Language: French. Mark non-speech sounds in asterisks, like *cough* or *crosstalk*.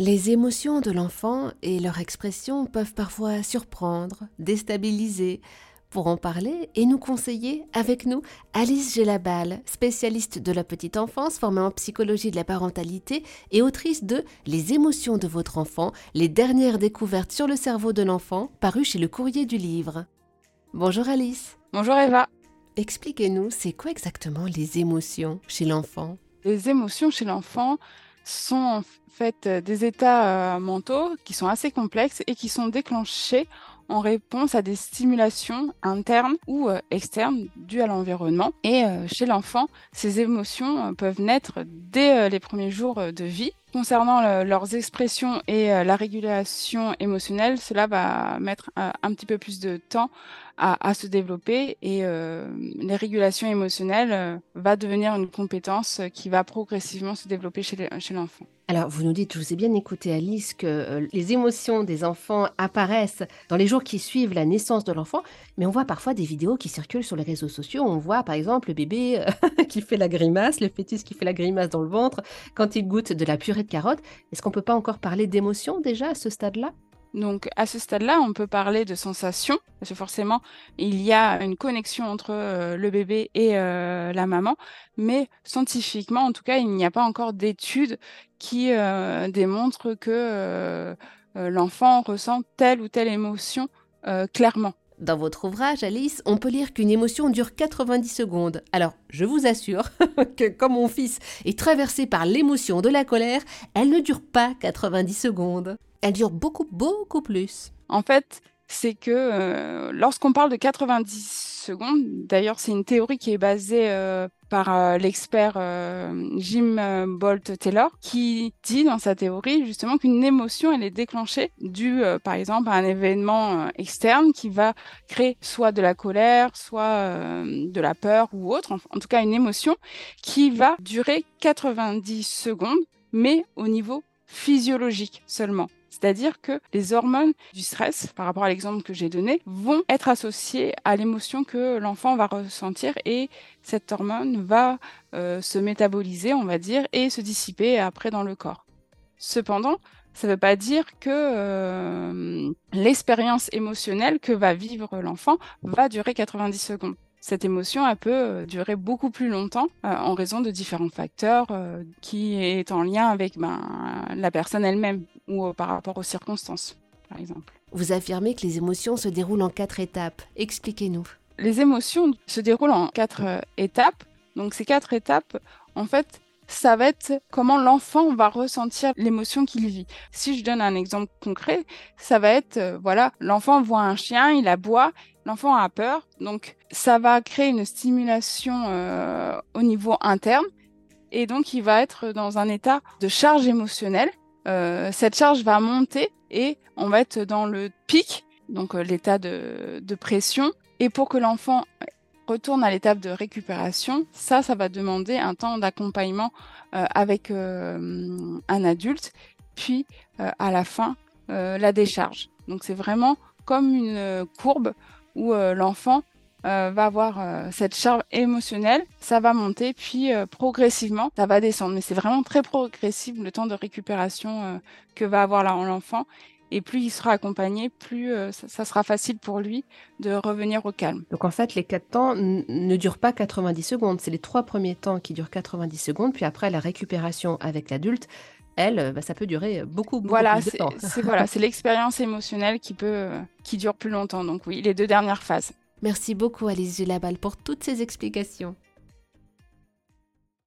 Les émotions de l'enfant et leur expression peuvent parfois surprendre, déstabiliser. Pour en parler et nous conseiller, avec nous, Alice Gélabal, spécialiste de la petite enfance, formée en psychologie de la parentalité et autrice de Les émotions de votre enfant, les dernières découvertes sur le cerveau de l'enfant, paru chez le courrier du livre. Bonjour Alice. Bonjour Eva. Expliquez-nous, c'est quoi exactement les émotions chez l'enfant? Les émotions chez l'enfant sont en fait des états euh, mentaux qui sont assez complexes et qui sont déclenchés en réponse à des stimulations internes ou euh, externes dues à l'environnement. Et euh, chez l'enfant, ces émotions peuvent naître dès les premiers jours de vie. Concernant leurs expressions et la régulation émotionnelle, cela va mettre un petit peu plus de temps à, se développer et les régulations émotionnelles va devenir une compétence qui va progressivement se développer chez l'enfant. Alors, vous nous dites, je vous ai bien écouté Alice, que euh, les émotions des enfants apparaissent dans les jours qui suivent la naissance de l'enfant, mais on voit parfois des vidéos qui circulent sur les réseaux sociaux. On voit par exemple le bébé euh, *laughs* qui fait la grimace, le fœtus qui fait la grimace dans le ventre quand il goûte de la purée de carottes. Est-ce qu'on peut pas encore parler d'émotion déjà à ce stade-là? Donc à ce stade-là, on peut parler de sensation, parce que forcément, il y a une connexion entre euh, le bébé et euh, la maman, mais scientifiquement, en tout cas, il n'y a pas encore d'études qui euh, démontrent que l'enfant ressent telle ou telle émotion clairement. Dans votre ouvrage, Alice, on peut lire qu'une émotion dure 90 secondes. Alors, je vous assure *laughs* que comme mon fils est traversé par l'émotion de la colère, elle ne dure pas 90 secondes elle dure beaucoup, beaucoup plus. En fait, c'est que euh, lorsqu'on parle de 90 secondes, d'ailleurs c'est une théorie qui est basée euh, par euh, l'expert Jim Bolt Taylor, qui dit dans sa théorie justement qu'une émotion elle est déclenchée due par exemple à un événement externe qui va créer soit de la colère, soit de la peur ou autre, en tout cas une émotion qui va durer 90 secondes, mais au niveau physiologique seulement. C'est-à-dire que les hormones du stress, par rapport à l'exemple que j'ai donné, vont être associées à l'émotion que l'enfant va ressentir et cette hormone va euh, se métaboliser, on va dire, et se dissiper après dans le corps. Cependant, ça ne veut pas dire que euh, l'expérience émotionnelle que va vivre l'enfant va durer 90 secondes cette émotion, elle peut euh, durer beaucoup plus longtemps euh, en raison de différents facteurs euh, qui est en lien avec ben, la personne elle-même ou par rapport aux circonstances, par exemple. Vous affirmez que les émotions se déroulent en quatre étapes. Expliquez-nous. Les émotions se déroulent en quatre étapes. Donc ces quatre étapes, en fait, ça va être comment l'enfant va ressentir l'émotion qu'il vit. Si je donne un exemple concret, ça va être, voilà, l'enfant voit un chien, il aboie, l'enfant a peur, donc ça va créer une stimulation euh, au niveau interne et donc il va être dans un état de charge émotionnelle. Euh, cette charge va monter et on va être dans le pic, donc euh, l'état de, pression. Et pour que l'enfant retourne à l'étape de récupération, ça, ça va demander un temps d'accompagnement avec un adulte, puis à la fin, la décharge. Donc c'est vraiment comme une courbe où euh, l'enfant euh, va avoir euh, cette charge émotionnelle, ça va monter, puis progressivement, ça va descendre. Mais c'est vraiment très progressif le temps de récupération que va avoir l'enfant. Et plus il sera accompagné, plus ça, sera facile pour lui de revenir au calme. Donc en fait, les quatre temps ne durent pas 90 secondes. C'est les trois premiers temps qui durent 90 secondes, puis après la récupération avec l'adulte, elle, bah, ça peut durer beaucoup, beaucoup voilà, plus de temps. C'est voilà, *laughs* c'est l'expérience émotionnelle qui peut, qui dure plus longtemps. Donc oui, les deux dernières phases. Merci beaucoup Alice Gilabal pour toutes ces explications.